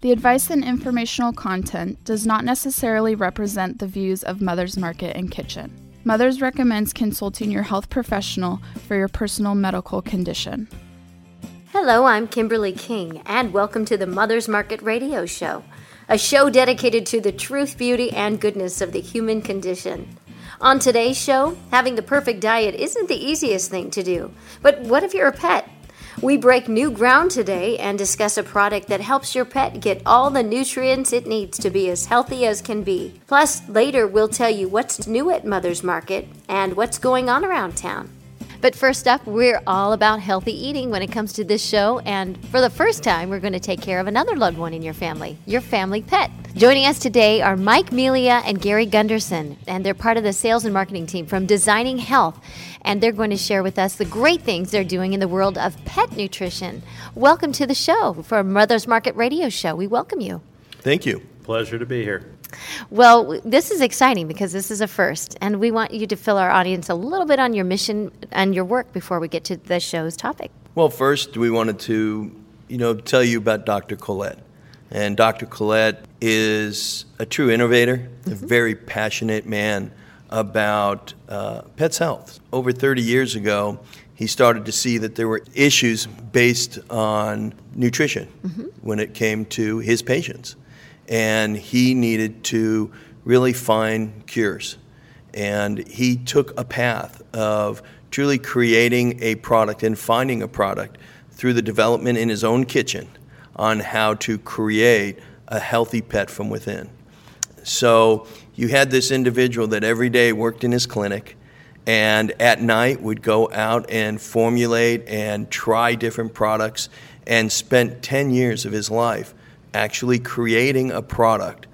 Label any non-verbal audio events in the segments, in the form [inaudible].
The advice and informational content does not necessarily represent the views of Mother's Market and Kitchen. Mother's recommends consulting your health professional for your personal medical condition. Hello, I'm Kimberly King, and welcome to the Mother's Market Radio Show, a show dedicated to the truth, beauty, and goodness of the human condition. On today's show, having the perfect diet isn't the easiest thing to do. But what if you're a pet? We break new ground today and discuss a product that helps your pet get all the nutrients it needs to be as healthy as can be. Plus, later we'll tell you what's new at Mother's Market and what's going on around town. But first up, we're all about healthy eating when it comes to this show. And for the first time, we're going to take care of another loved one in your family, your family pet. Joining us today are Mike Melia and Gary Gunderson, and they're part of the sales and marketing team from Designing Health. And they're going to share with us the great things they're doing in the world of pet nutrition. Welcome to the show for Mother's Market Radio Show. We welcome you. Thank you. Pleasure to be here. Well, this is exciting because this is a first, and we want you to fill our audience a little bit on your mission and your work before we get to the show's topic. Well, first, we wanted to, you know, tell you about Dr. Colette. And Dr. Colette is a true innovator, mm-hmm. a very passionate man about uh, pets' health. Over 30 years ago, he started to see that there were issues based on nutrition mm-hmm. when it came to his patients and he needed to really find cures. And he took a path of truly creating a product and finding a product through the development in his own kitchen on how to create a healthy pet from within. So you had this individual that every day worked in his clinic and at night would go out and formulate and try different products and spent 10 years of his life actually creating a product,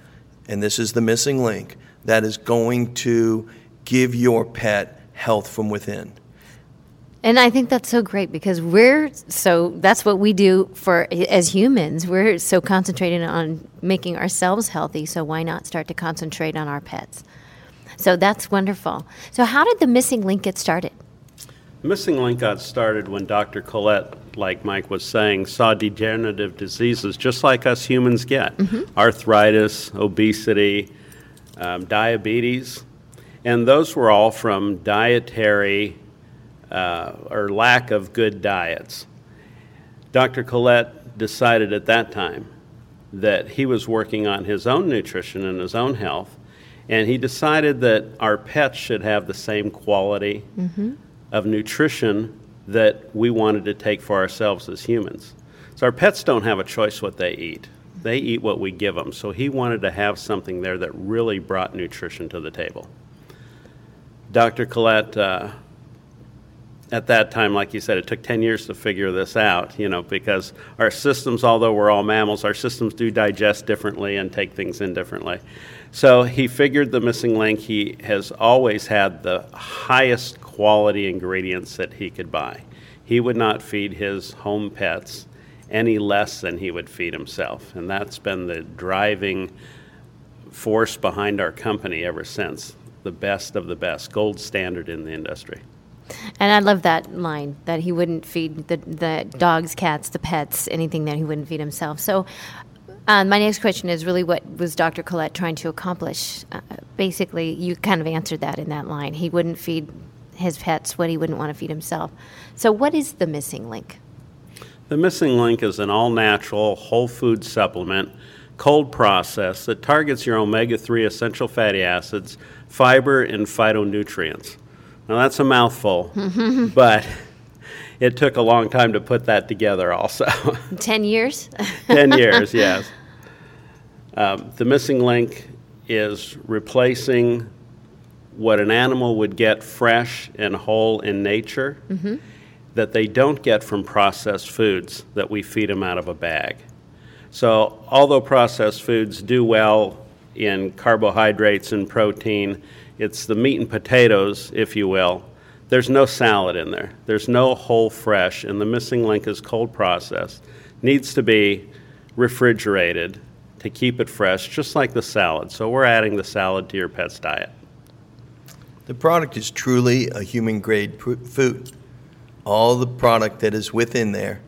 and this is the missing link, that is going to give your pet health from within. And I think that's so great because we're so that's what we do for as humans. We're so concentrated on making ourselves healthy, so why not start to concentrate on our pets? So that's wonderful. So how did the missing link get started? The Missing link got started when Dr. Colette like Mike was saying, saw degenerative diseases just like us humans get mm-hmm. arthritis, obesity, um, diabetes. And those were all from dietary uh, or lack of good diets. Dr. Colette decided at that time that he was working on his own nutrition and his own health, and he decided that our pets should have the same quality mm-hmm. of nutrition that we wanted to take for ourselves as humans. So our pets don't have a choice what they eat. They eat what we give them. So he wanted to have something there that really brought nutrition to the table. Dr. Colette, uh, at that time, like you said, it took 10 years to figure this out, you know, because our systems, although we're all mammals, our systems do digest differently and take things in differently. So he figured the missing link. He has always had the highest quality ingredients that he could buy. He would not feed his home pets any less than he would feed himself. And that's been the driving force behind our company ever since. The best of the best, gold standard in the industry. And I love that line that he wouldn't feed the, the dogs, cats, the pets, anything that he wouldn't feed himself. So, uh, my next question is really what was Dr. Colette trying to accomplish? Uh, basically, you kind of answered that in that line. He wouldn't feed his pets what he wouldn't want to feed himself. So, what is the missing link? The missing link is an all natural, whole food supplement, cold process that targets your omega 3 essential fatty acids, fiber, and phytonutrients. Now, that's a mouthful, [laughs] but it took a long time to put that together, also. [laughs] 10 years? 10 years, [laughs] yes. Um, the missing link is replacing what an animal would get fresh and whole in nature mm-hmm. that they don't get from processed foods that we feed them out of a bag. So, although processed foods do well in carbohydrates and protein, it's the meat and potatoes, if you will. There's no salad in there. There's no whole fresh, and the missing link is cold processed. Needs to be refrigerated to keep it fresh, just like the salad. So we're adding the salad to your pet's diet. The product is truly a human grade food. All the product that is within there,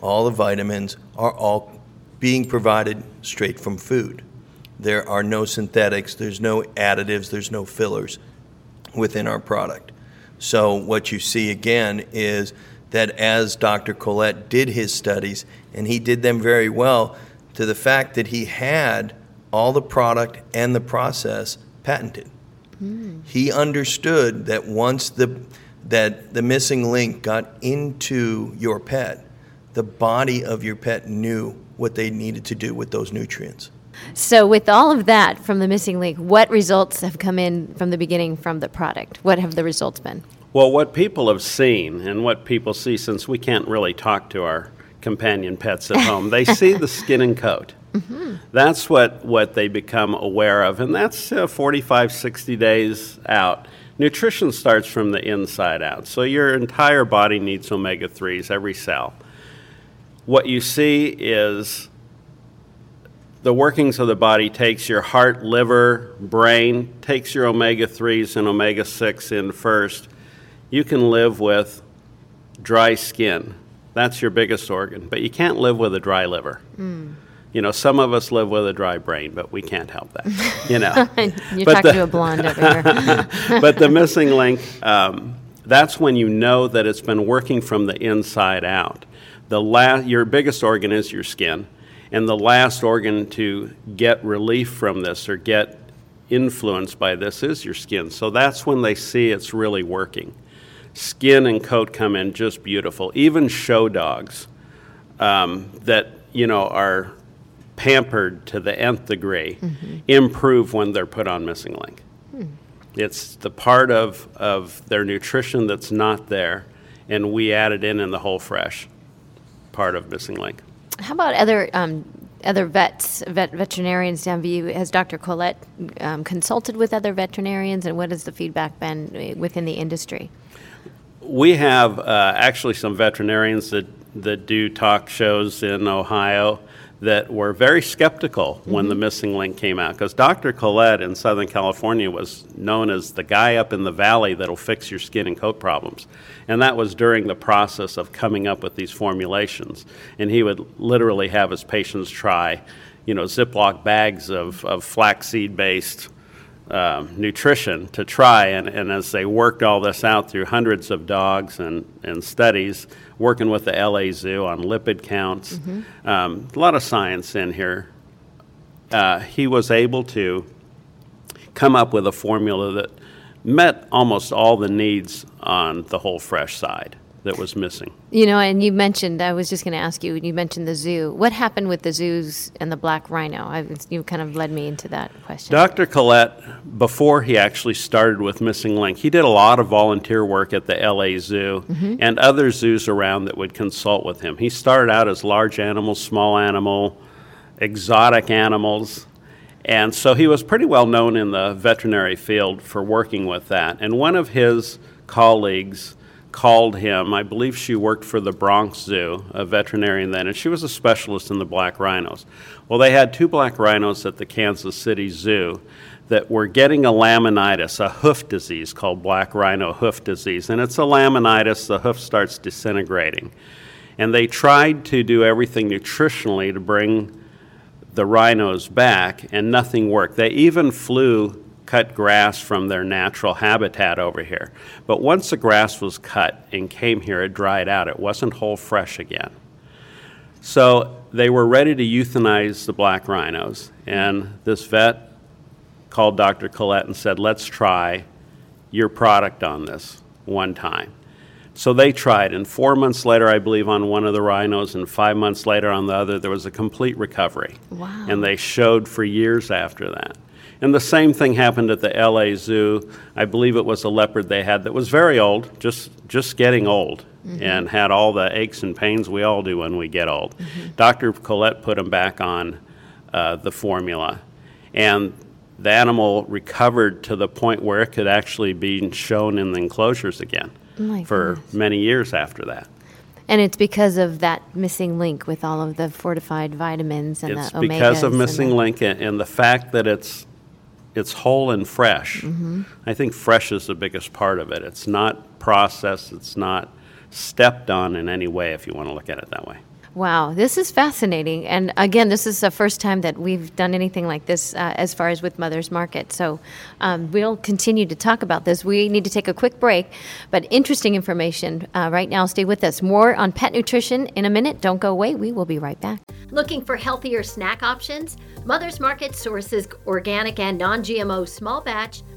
all the vitamins, are all being provided straight from food. There are no synthetics, there's no additives, there's no fillers within our product. So, what you see again is that as Dr. Collette did his studies, and he did them very well, to the fact that he had all the product and the process patented. Mm. He understood that once the that the missing link got into your pet, the body of your pet knew what they needed to do with those nutrients. So, with all of that from the missing link, what results have come in from the beginning from the product? What have the results been? Well, what people have seen and what people see, since we can't really talk to our companion pets at home, they [laughs] see the skin and coat. Mm-hmm. That's what, what they become aware of, and that's uh, 45, 60 days out. Nutrition starts from the inside out, so your entire body needs omega 3s, every cell. What you see is the workings of the body takes your heart, liver, brain, takes your omega 3s and omega 6 in first. You can live with dry skin. That's your biggest organ, but you can't live with a dry liver. Mm you know, some of us live with a dry brain, but we can't help that. You know, [laughs] you're but talking the, to a blonde over here. [laughs] but the missing link, um, that's when you know that it's been working from the inside out. The la- your biggest organ is your skin, and the last organ to get relief from this or get influenced by this is your skin. So that's when they see it's really working. Skin and coat come in just beautiful. Even show dogs um, that you know are pampered to the nth degree mm-hmm. improve when they're put on missing link. Hmm. It's the part of, of their nutrition that's not there, and we add it in in the whole fresh part of missing link. How about other um, other vets, vet, veterinarians down view? Has Dr. Colette um, consulted with other veterinarians, and what has the feedback been uh, within the industry? We have uh, actually some veterinarians that, that do talk shows in Ohio that were very skeptical mm-hmm. when the mm-hmm. missing link came out because Dr. Collette in Southern California was known as the guy up in the valley that'll fix your skin and coat problems. And that was during the process of coming up with these formulations. And he would literally have his patients try, you know, Ziploc bags of, of flaxseed based um, nutrition to try. And, and as they worked all this out through hundreds of dogs and, and studies, working with the LA Zoo on lipid counts, mm-hmm. um, a lot of science in here, uh, he was able to come up with a formula that met almost all the needs on the whole fresh side that was missing. You know, and you mentioned, I was just going to ask you, you mentioned the zoo. What happened with the zoos and the black rhino? I, you kind of led me into that question. Dr. Collette, before he actually started with Missing Link, he did a lot of volunteer work at the LA Zoo mm-hmm. and other zoos around that would consult with him. He started out as large animals, small animal, exotic animals. And so he was pretty well known in the veterinary field for working with that. And one of his colleagues, called him. I believe she worked for the Bronx Zoo, a veterinarian then, and she was a specialist in the black rhinos. Well, they had two black rhinos at the Kansas City Zoo that were getting a laminitis, a hoof disease called black rhino hoof disease. And it's a laminitis, the hoof starts disintegrating. And they tried to do everything nutritionally to bring the rhinos back, and nothing worked. They even flew cut grass from their natural habitat over here. But once the grass was cut and came here, it dried out. It wasn't whole fresh again. So they were ready to euthanize the black rhinos. And this vet called Dr. Collette and said, Let's try your product on this one time. So they tried, and four months later, I believe, on one of the rhinos, and five months later on the other, there was a complete recovery. Wow. And they showed for years after that. And the same thing happened at the LA Zoo. I believe it was a leopard they had that was very old, just just getting old, mm-hmm. and had all the aches and pains we all do when we get old. Mm-hmm. Dr. Colette put him back on uh, the formula, and the animal recovered to the point where it could actually be shown in the enclosures again My for goodness. many years after that. And it's because of that missing link with all of the fortified vitamins and it's the omegas. It's because of missing link and, and the fact that it's it's whole and fresh. Mm-hmm. I think fresh is the biggest part of it. It's not processed, it's not stepped on in any way, if you want to look at it that way. Wow, this is fascinating. And again, this is the first time that we've done anything like this uh, as far as with Mother's Market. So um, we'll continue to talk about this. We need to take a quick break, but interesting information uh, right now. Stay with us. More on pet nutrition in a minute. Don't go away. We will be right back. Looking for healthier snack options? Mother's Market sources organic and non GMO small batch,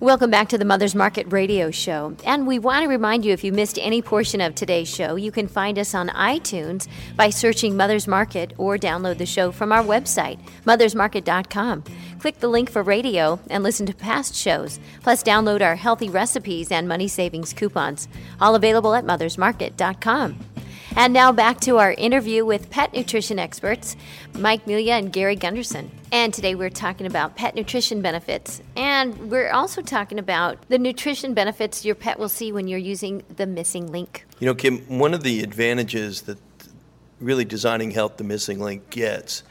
Welcome back to the Mother's Market Radio Show. And we want to remind you if you missed any portion of today's show, you can find us on iTunes by searching Mother's Market or download the show from our website, mothersmarket.com. Click the link for radio and listen to past shows, plus download our healthy recipes and money savings coupons, all available at mothersmarket.com. And now back to our interview with pet nutrition experts, Mike Mulia and Gary Gunderson. And today we're talking about pet nutrition benefits. And we're also talking about the nutrition benefits your pet will see when you're using the missing link. You know, Kim, one of the advantages that really designing health the missing link gets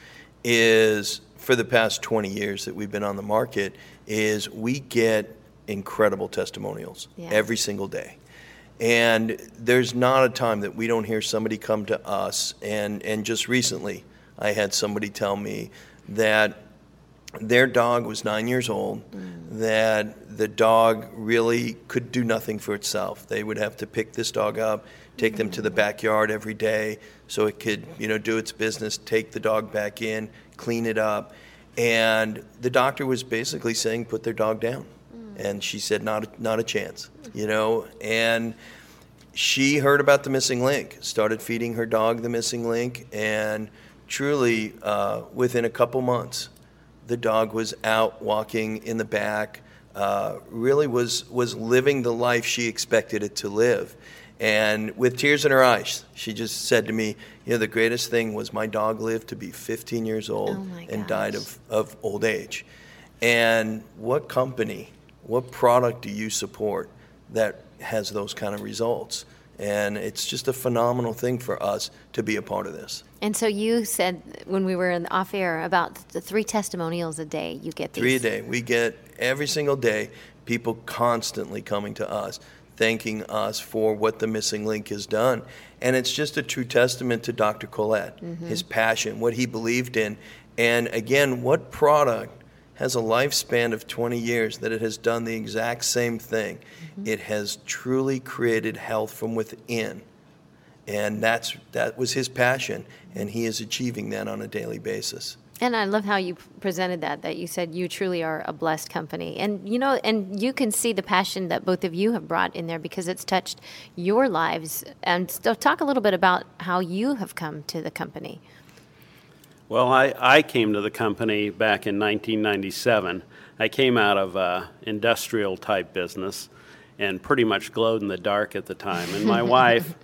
is for the past 20 years that we've been on the market is we get incredible testimonials yeah. every single day. And there's not a time that we don't hear somebody come to us. And, and just recently, I had somebody tell me that their dog was nine years old, mm. that the dog really could do nothing for itself. They would have to pick this dog up, take mm. them to the backyard every day so it could, you know, do its business, take the dog back in, clean it up. And the doctor was basically saying, put their dog down. And she said, not a, not a chance you know, and she heard about the missing link, started feeding her dog the missing link, and truly uh, within a couple months, the dog was out walking in the back, uh, really was, was living the life she expected it to live. And with tears in her eyes, she just said to me, You know, the greatest thing was my dog lived to be 15 years old oh and died of, of old age. And what company, what product do you support that has those kind of results. And it's just a phenomenal thing for us to be a part of this. And so you said when we were in off air about the three testimonials a day you get these. Three a day. We get every single day people constantly coming to us thanking us for what the missing link has done. And it's just a true testament to Dr. Collette, mm-hmm. his passion, what he believed in. And again, what product has a lifespan of 20 years, that it has done the exact same thing. Mm-hmm. It has truly created health from within. And that's, that was his passion, and he is achieving that on a daily basis. And I love how you presented that, that you said you truly are a blessed company. And you know, and you can see the passion that both of you have brought in there because it's touched your lives. And so talk a little bit about how you have come to the company. Well, I, I came to the company back in 1997. I came out of uh, industrial type business and pretty much glowed in the dark at the time. And my [laughs] wife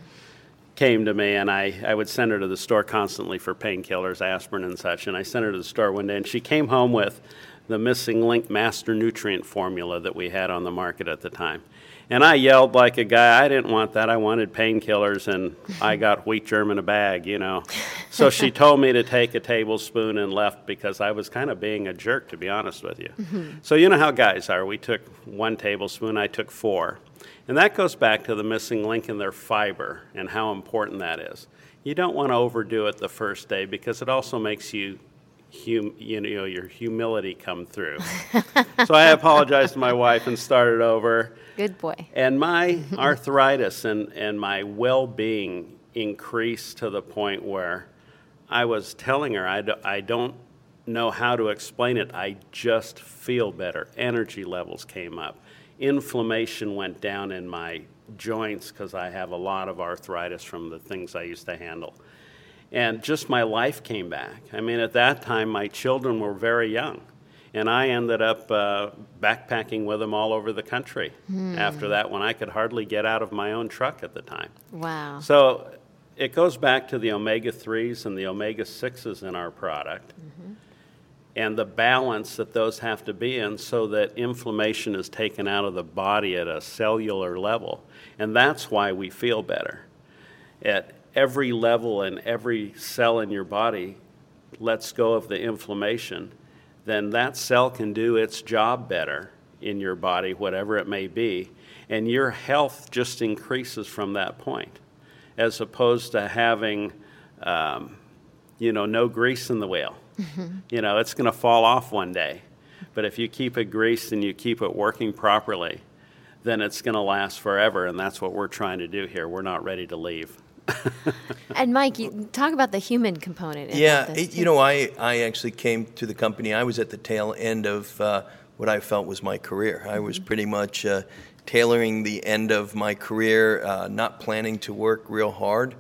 came to me, and I, I would send her to the store constantly for painkillers, aspirin, and such. And I sent her to the store one day, and she came home with the missing link master nutrient formula that we had on the market at the time. And I yelled like a guy. I didn't want that. I wanted painkillers, and I got wheat germ in a bag, you know. So she [laughs] told me to take a tablespoon and left because I was kind of being a jerk, to be honest with you. Mm-hmm. So you know how guys are. We took one tablespoon. I took four, and that goes back to the missing link in their fiber and how important that is. You don't want to overdo it the first day because it also makes you hum, you know your humility come through. [laughs] so I apologized to my wife and started over. Good boy. And my [laughs] arthritis and, and my well being increased to the point where I was telling her, I, do, I don't know how to explain it. I just feel better. Energy levels came up. Inflammation went down in my joints because I have a lot of arthritis from the things I used to handle. And just my life came back. I mean, at that time, my children were very young. And I ended up uh, backpacking with them all over the country after that when I could hardly get out of my own truck at the time. Wow. So it goes back to the omega 3s and the omega 6s in our product and the balance that those have to be in so that inflammation is taken out of the body at a cellular level. And that's why we feel better. At every level and every cell in your body lets go of the inflammation, then that cell can do its job better in your body, whatever it may be, and your health just increases from that point, as opposed to having, um, you know, no grease in the wheel. You know, it's going to fall off one day. But if you keep it greased and you keep it working properly, then it's going to last forever, and that's what we're trying to do here. We're not ready to leave. And Mike, you talk about the human component. Yeah, it, you know, I, I actually came to the company. I was at the tail end of uh, what I felt was my career. I was pretty much uh, tailoring the end of my career, uh, not planning to work real hard.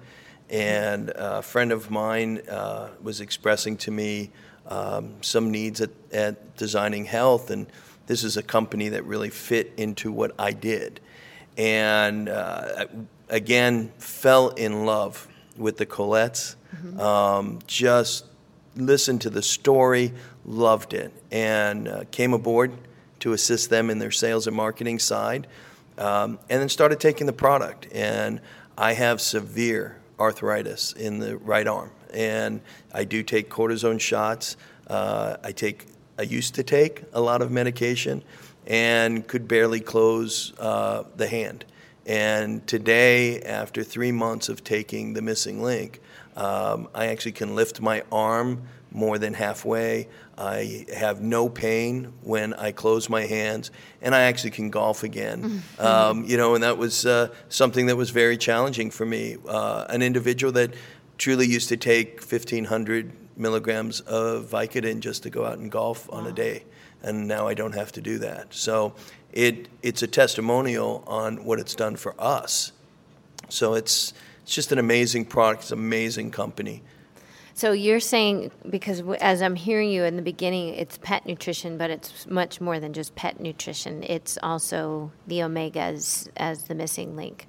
And a friend of mine uh, was expressing to me um, some needs at, at Designing Health, and this is a company that really fit into what I did. And uh, again, fell in love with the Colettes. Um, just listened to the story, loved it, and uh, came aboard to assist them in their sales and marketing side, um, and then started taking the product. And I have severe arthritis in the right arm, and I do take cortisone shots. Uh, I take, I used to take a lot of medication, and could barely close uh, the hand. And today, after three months of taking the missing link, um, I actually can lift my arm more than halfway. I have no pain when I close my hands, and I actually can golf again. [laughs] um, you know, and that was uh, something that was very challenging for me. Uh, an individual that truly used to take 1,500 milligrams of Vicodin just to go out and golf on a day, and now I don't have to do that. So it it's a testimonial on what it's done for us. So it's it's just an amazing product. It's an amazing company. So you're saying because as I'm hearing you in the beginning, it's pet nutrition, but it's much more than just pet nutrition. It's also the omegas as the missing link.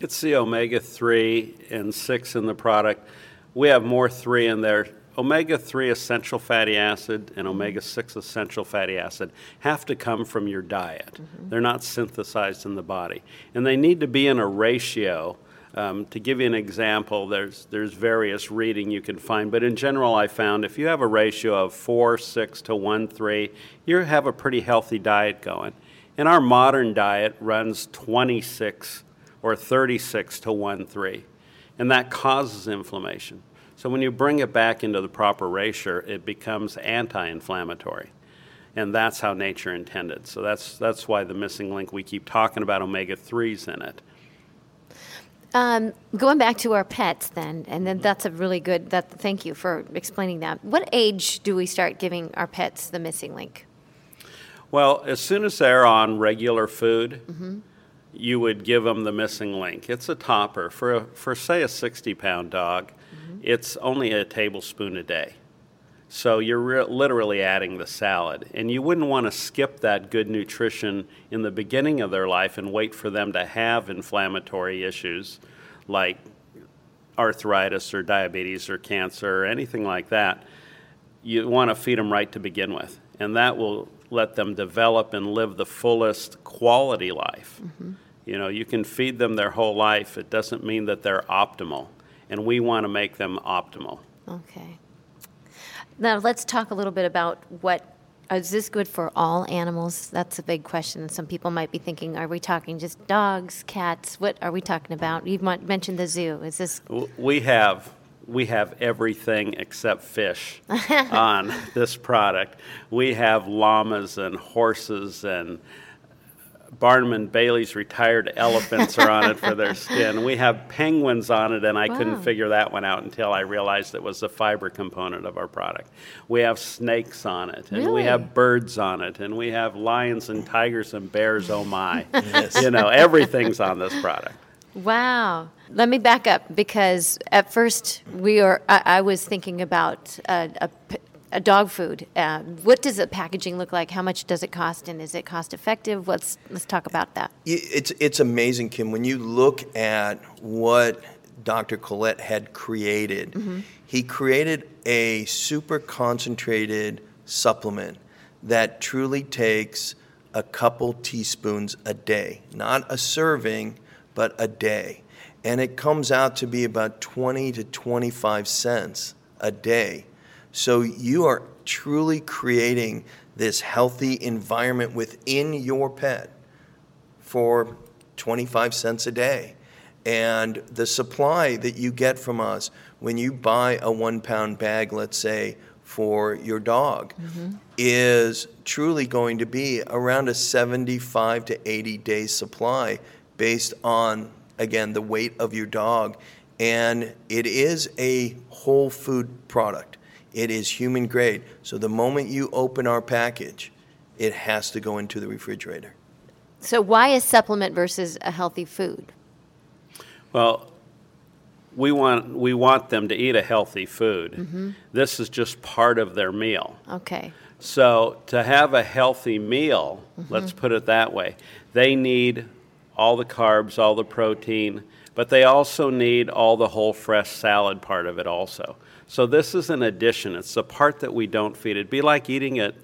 It's the omega 3 and 6 in the product. We have more 3 in there. Omega 3 essential fatty acid and omega 6 essential fatty acid have to come from your diet. They're not synthesized in the body. And they need to be in a ratio. Um, to give you an example, there's, there's various reading you can find, but in general, I found if you have a ratio of 4, 6 to 1, 3, you have a pretty healthy diet going. And our modern diet runs 26 or 36 to 1 3. And that causes inflammation. So when you bring it back into the proper ratio, it becomes anti inflammatory. And that's how nature intended. So that's, that's why the missing link, we keep talking about omega 3s in it. Um, going back to our pets, then, and then that's a really good. That thank you for explaining that. What age do we start giving our pets the missing link? Well, as soon as they're on regular food, you would give them the missing link. It's a topper. For, a, for say, a 60 pound dog, it's only a tablespoon a day. So you're re- literally adding the salad. And you wouldn't want to skip that good nutrition in the beginning of their life and wait for them to have inflammatory issues like arthritis or diabetes or cancer or anything like that. You want to feed them right to begin with. And that will let them develop and live the fullest quality life. Mm-hmm. You know, you can feed them their whole life. It doesn't mean that they're optimal. And we want to make them optimal. Okay. Now let's talk a little bit about what is this good for all animals? That's a big question. Some people might be thinking, are we talking just dogs, cats? What are we talking about? You've mentioned the zoo. Is this We have we have everything except fish [laughs] on this product. We have llamas and horses and Barnum and Bailey's retired elephants are on it for their [laughs] skin. We have penguins on it, and I Wow. couldn't figure that one out until I realized it was the fiber component of our product. We have snakes on it, and Really? we have birds on it, and we have lions and tigers and bears. Oh my! [laughs] Yes. You know, everything's on this product. Wow. Let me back up because at first we are. I, I was thinking about uh, a, a dog food. Uh, what does the packaging look like? How much does it cost, and is it cost effective? Let's let's talk about that. It's it's amazing, Kim. When you look at what Dr. Collette had created, he created a super concentrated supplement that truly takes a couple teaspoons a day, not a serving, but a day, and it comes out to be about twenty to twenty five cents a day. So you are truly creating this healthy environment within your pet for 25 cents a day. And the supply that you get from us when you buy a one pound bag, let's say, for your dog, mm-hmm. is truly going to be around a 75 to 80 day supply based on, again, the weight of your dog. And it is a whole food product, it is human grade. So the moment you open our package, it has to go into the refrigerator. So why a supplement versus a healthy food? Well, we want we want them to eat a healthy food. Mm-hmm. This is just part of their meal. Okay. So to have a healthy meal, mm-hmm. let's put it that way, they need all the carbs, all the protein, but they also need all the whole fresh salad part of it also. So this is an addition. It's the part that we don't feed. It'd be like eating at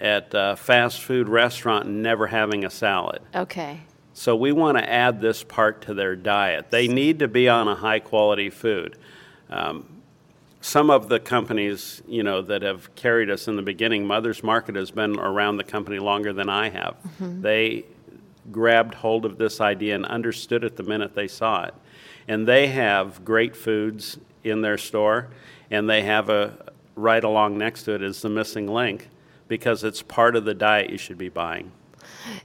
at a fast food restaurant and never having a salad. Okay. So we want to add this part to their diet. They need to be on a high quality food. Um, some of the companies, you know, that have carried us in the beginning, Mother's Market has been around the company longer than I have. They grabbed hold of this idea and understood it the minute they saw it. And they have great foods in their store, and they have a right along next to it is the missing link because it's part of the diet you should be buying.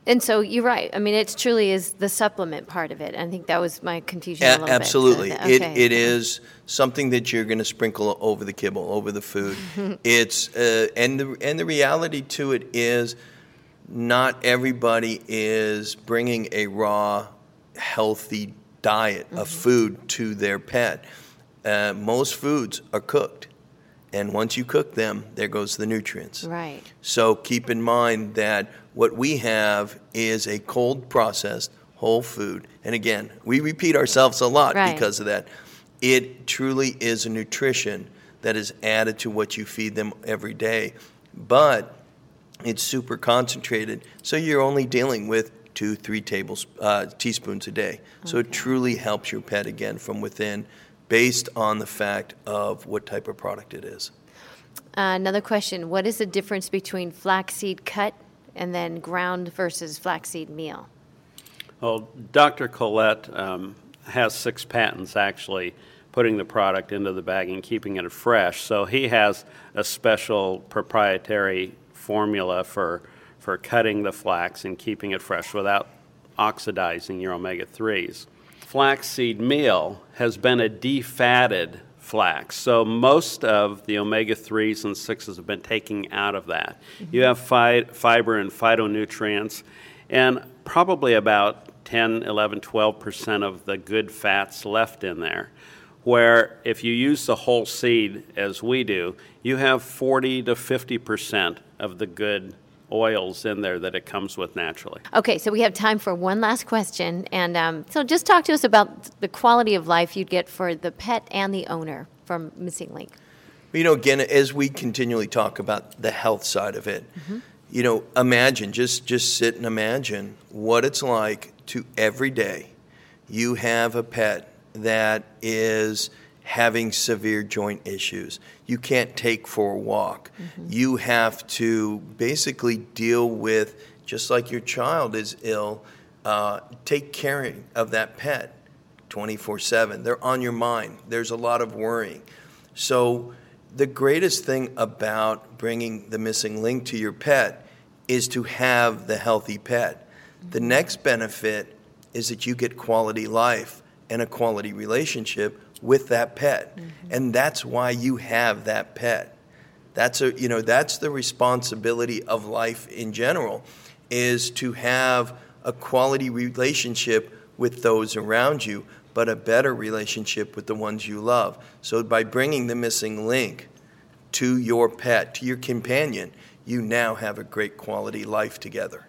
And so you're right. I mean, it truly is the supplement part of it. I think that was my confusion a A- little bit. absolutely. So, It, okay. it is something that you're going to sprinkle over the kibble, over the food. [laughs] it's uh, and the and the reality to it is, not everybody is bringing a raw, healthy diet of Mm-hmm. food to their pet. Uh, most foods are cooked, and once you cook them, there goes the nutrients. Right. So keep in mind that what we have is a cold processed whole food. And again, we repeat ourselves a lot Right. because of that. It truly is a nutrition that is added to what you feed them every day. But it's super concentrated, so you're only dealing with two, three tables, uh, teaspoons a day. So it truly helps your pet again from within, based on the fact of what type of product it is. Uh, another question What is the difference between flaxseed cut and then ground versus flaxseed meal? Well, Dr. Collette um, has six patents actually putting the product into the bag and keeping it fresh. So he has a special proprietary formula for, for cutting the flax and keeping it fresh without oxidizing your omega 3s. Flaxseed meal has been a defatted flax. So most of the omega 3s and 6s have been taken out of that. You have fi- fiber and phytonutrients, and probably about 10, 11, 12% of the good fats left in there. Where if you use the whole seed as we do, you have 40 to 50% of the good oils in there that it comes with naturally. Okay, so we have time for one last question. And um, so just talk to us about the quality of life you'd get for the pet and the owner from Missing Link. You know, again, as we continually talk about the health side of it, you know, imagine, just, just sit and imagine what it's like to every day you have a pet that is having severe joint issues. You can't take for a walk. You have to basically deal with, just like your child is ill, uh, take care of that pet 24 7. They're on your mind. There's a lot of worrying. So, the greatest thing about bringing the missing link to your pet is to have the healthy pet. The next benefit is that you get quality life and a quality relationship with that pet. Mm-hmm. And that's why you have that pet. That's a you know that's the responsibility of life in general is to have a quality relationship with those around you, but a better relationship with the ones you love. So by bringing the missing link to your pet, to your companion, you now have a great quality life together.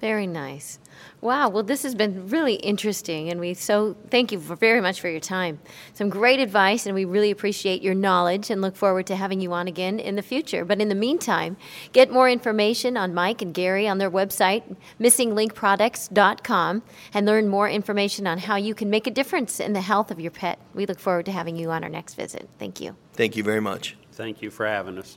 Very nice. Wow. Well, this has been really interesting, and we so thank you very much for your time. Some great advice, and we really appreciate your knowledge and look forward to having you on again in the future. But in the meantime, get more information on Mike and Gary on their website, missinglinkproducts.com, and learn more information on how you can make a difference in the health of your pet. We look forward to having you on our next visit. Thank you. Thank you very much. Thank you for having us.